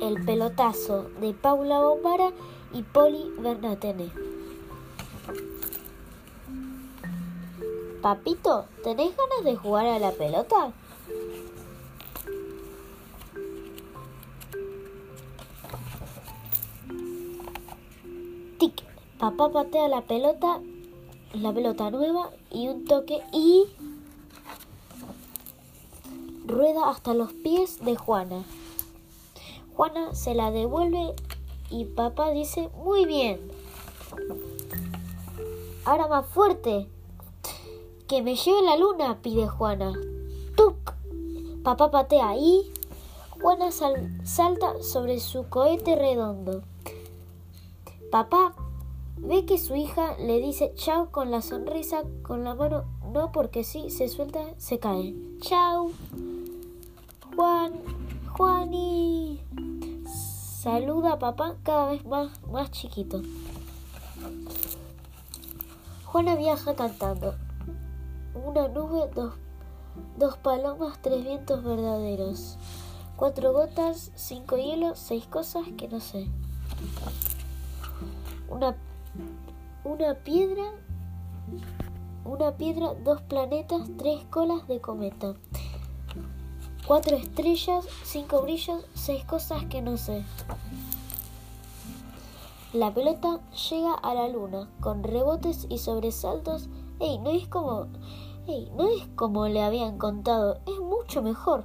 el pelotazo de Paula Bombara y Poli Bernatene. Papito, ¿tenés ganas de jugar a la pelota? Tic, papá patea la pelota, la pelota nueva y un toque y rueda hasta los pies de Juana. Juana se la devuelve y papá dice, muy bien. Ahora más fuerte. Que me lleve la luna, pide Juana. ¡Tuc! Papá patea y Juana salta sobre su cohete redondo. Papá ve que su hija le dice chao con la sonrisa, con la mano, no porque si se suelta, se cae. Chao. Juan, Juani. Saluda a papá cada vez más, más chiquito. Juana viaja cantando. Una nube, dos, dos palomas, tres vientos verdaderos. Cuatro gotas, cinco hielos, seis cosas que no sé. Una, una piedra, una piedra, dos planetas, tres colas de cometa. Cuatro estrellas, cinco brillos, seis cosas que no sé. La pelota llega a la luna con rebotes y sobresaltos. ¡Ey! No es como. ¡Ey! No es como le habían contado, es mucho mejor.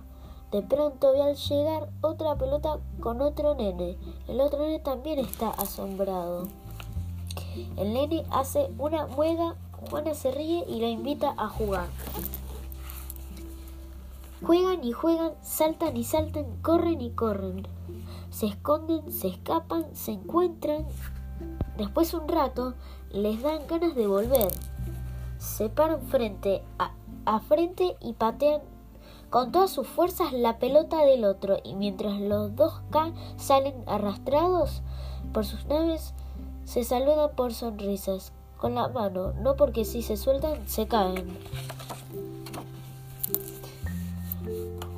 De pronto ve al llegar otra pelota con otro nene. El otro nene también está asombrado. El nene hace una muega, Juana se ríe y la invita a jugar. Juegan y juegan, saltan y saltan, corren y corren se esconden, se escapan, se encuentran. Después un rato les dan ganas de volver. Se paran frente a, frente y patean con todas sus fuerzas la pelota del otro y mientras los dos K salen arrastrados por sus naves, se saludan por sonrisas, con la mano, no porque si se sueltan se caen.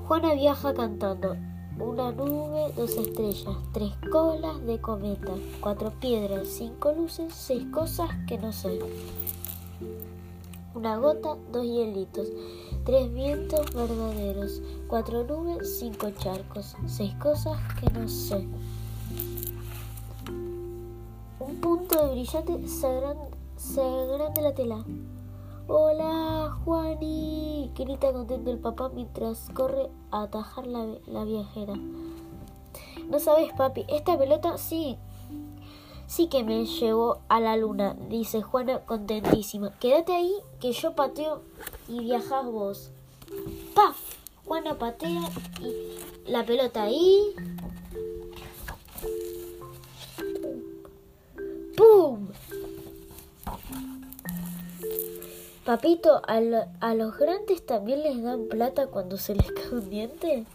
Juana viaja cantando una nube, dos estrellas, tres colas de cometa, cuatro piedras, cinco luces, seis cosas que no sé. Una gota, dos hielitos, tres vientos verdaderos, cuatro nubes, cinco charcos, seis cosas que no sé. Un punto de brillante se agranda la tela. Hola, Juani, grita contento el papá mientras corre a atajar la, la viajera. No sabes, papi, esta pelota sí, sí que me llevó a la luna, dice Juana contentísima. Quédate ahí que yo pateo y viajas vos. ¡Paf! Juana patea y la pelota ahí. Papito, ¿a, los grandes también les dan plata cuando se les cae un diente?